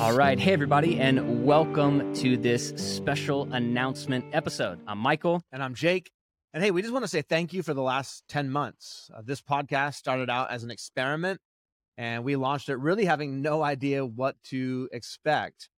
All right. Hey, everybody, and welcome to this special announcement episode. I'm Michael. And I'm Jake. And hey, we just want to say thank you for the last 10 months. Uh, this podcast started out as an experiment, and we launched it really having no idea what to expect.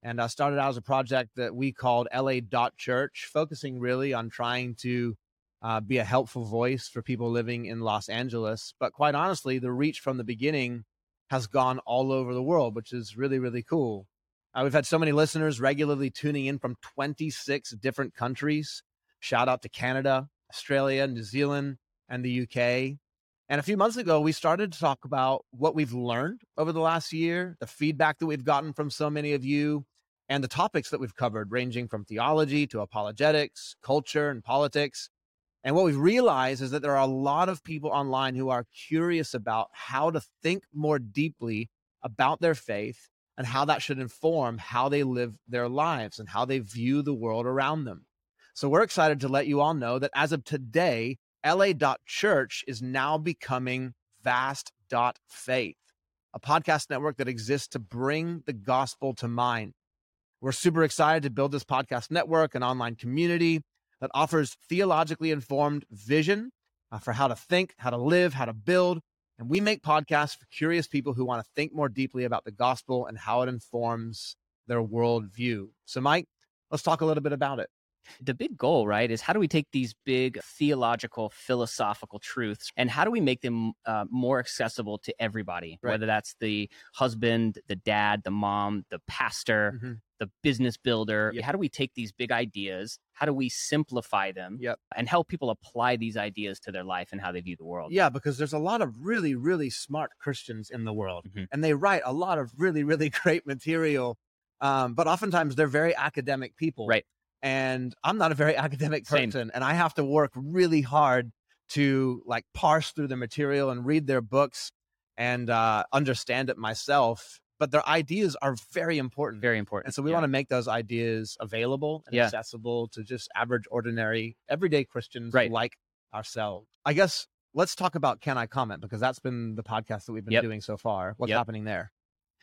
And uh, started out as a project that we called LA Dot Church, focusing really on trying to uh, be a helpful voice for people living in Los Angeles. But quite honestly, the reach from the beginning has gone all over the world, which is really, really cool. Uh, we've had so many listeners regularly tuning in from 26 different countries. Shout out to Canada, Australia, New Zealand, and the UK. And a few months ago, we started to talk about what we've learned over the last year, the feedback that we've gotten from so many of you, and the topics that we've covered, ranging from theology to apologetics, culture, and politics. And what we've realized is that there are a lot of people online who are curious about how to think more deeply about their faith and how that should inform how they live their lives and how they view the world around them. So we're excited to let you all know that as of today, LA.church is now becoming vast.faith, a podcast network that exists to bring the gospel to mind. We're super excited to build this podcast network, an online community that offers theologically informed vision uh, for how to think, how to live, how to build. And we make podcasts for curious people who want to think more deeply about the gospel and how it informs their worldview. So, Mike, let's talk a little bit about it. The big goal, right, is how do we take these big theological, philosophical truths and how do we make them uh, more accessible to everybody, right. whether that's the husband, the dad, the mom, the pastor, mm-hmm the business builder. Yep. How do we take these big ideas? How do we simplify them yep. and help people apply these ideas to their life and how they view the world? Yeah, because there's a lot of really, really smart Christians in the world, mm-hmm. and they write a lot of really, really great material. Um, but oftentimes they're very academic people. Right. And I'm not a very academic person, Same. and I have to work really hard to like parse through the material and read their books and uh, understand it myself but their ideas are very important. Very important. And so we yeah. want to make those ideas available and yeah. accessible to just average, ordinary, everyday Christians right. like ourselves. I guess let's talk about Can I Comment because that's been the podcast that we've been yep. doing so far. What's yep. happening there?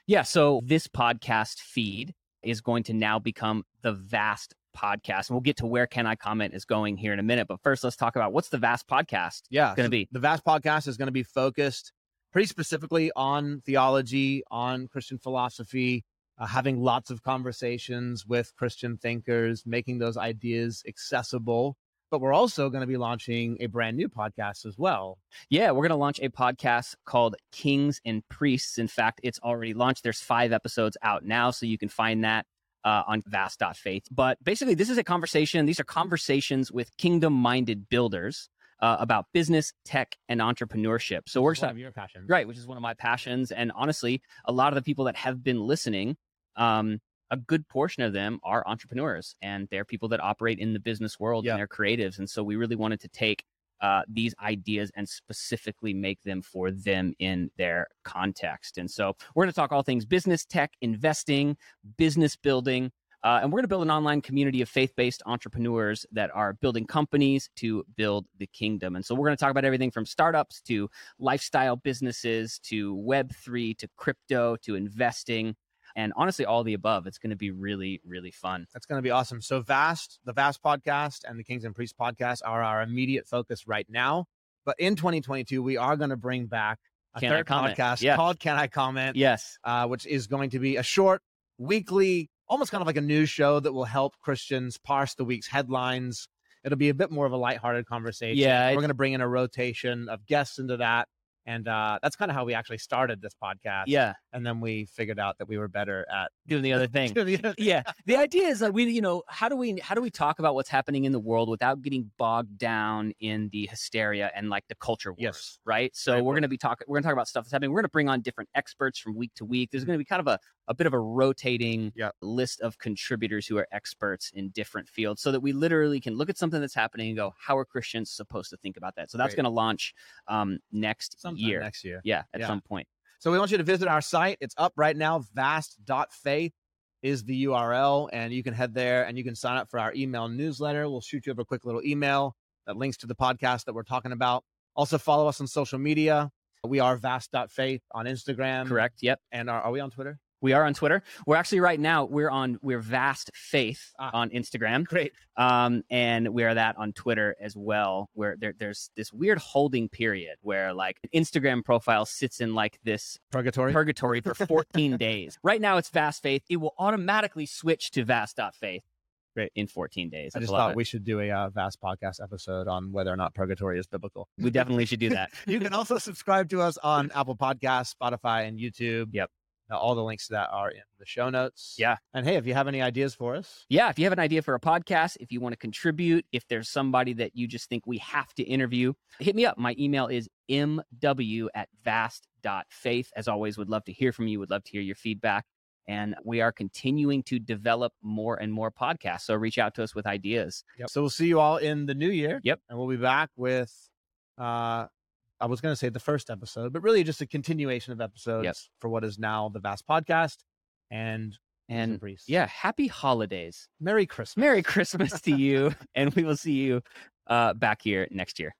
Yeah. So this podcast feed is going to now become the vast podcast. And we'll get to where Can I Comment is going here in a minute. But first, let's talk about what's the vast podcast yeah, going to so be. The vast podcast is going to be focused pretty specifically on theology, on Christian philosophy, uh, having lots of conversations with Christian thinkers, making those ideas accessible. But we're also going to be launching a brand new podcast as well. Yeah, we're going to launch a podcast called Kings and Priests. In fact, it's already launched. There's five episodes out now, so you can find that uh, on vast.faith. But basically, this is a conversation. These are conversations with kingdom minded builders uh, about business, tech, and entrepreneurship. So we're your passions, right? Which is one of my passions, and honestly, a lot of the people that have been listening, um, a good portion of them are entrepreneurs, and they're people that operate in the business world and they're creatives. And so we really wanted to take uh, these ideas and specifically make them for them in their context. And so we're going to talk all things business, tech, investing, business building, uh, and we're going to build an online community of faith based entrepreneurs that are building companies to build the kingdom. And so we're going to talk about everything from startups to lifestyle businesses to Web3 to crypto to investing. And honestly, all the above. It's going to be really, really fun. That's going to be awesome. So, Vast, the Vast podcast, and the Kings and Priests podcast are our immediate focus right now. But in 2022, we are going to bring back a Can third podcast yeah. called Can I Comment? Yes. Uh, which is going to be a short weekly almost kind of like a news show that will help Christians parse the week's headlines. It'll be a bit more of a lighthearted conversation. Yeah. We're going to bring in a rotation of guests into that. And uh, that's kind of how we actually started this podcast. Yeah. And then we figured out that we were better at doing the other thing. yeah. The idea is that we, you know, how do we how do we talk about what's happening in the world without getting bogged down in the hysteria and like the culture wars, yes. right? So Very we're going to be talking we're going to talk about stuff that's happening. We're going to bring on different experts from week to week. There's going to be kind of a a bit of a rotating yep. list of contributors who are experts in different fields so that we literally can look at something that's happening and go, how are Christians supposed to think about that? So that's going to launch um, next Sometime year. Next year. Yeah, at yeah. some point. So we want you to visit our site. It's up right now. Vast.faith is the URL. And you can head there and you can sign up for our email newsletter. We'll shoot you over a quick little email that links to the podcast that we're talking about. Also, follow us on social media. We are vast.faith on Instagram. Correct. Yep. And are, are we on Twitter? We are on Twitter. We're actually right now we're on we're Vast Faith ah, on Instagram. Great. Um, and we are that on Twitter as well. Where there, there's this weird holding period where like an Instagram profile sits in like this purgatory purgatory for 14 days. Right now it's Vast Faith. It will automatically switch to Vast.faith. Great. In 14 days. I just thought we should do a uh, vast podcast episode on whether or not purgatory is biblical. We definitely should do that. you can also subscribe to us on Apple Podcasts, Spotify, and YouTube. Yep. Now, all the links to that are in the show notes. Yeah. And hey, if you have any ideas for us, yeah, if you have an idea for a podcast, if you want to contribute, if there's somebody that you just think we have to interview, hit me up. My email is mw at vast.faith. As always, would love to hear from you, would love to hear your feedback. And we are continuing to develop more and more podcasts. So reach out to us with ideas. Yep. So we'll see you all in the new year. Yep. And we'll be back with uh I was going to say the first episode, but really just a continuation of episodes yep. for what is now the Vast Podcast and and yeah, happy holidays, Merry Christmas, Merry Christmas to you, and we will see you uh, back here next year.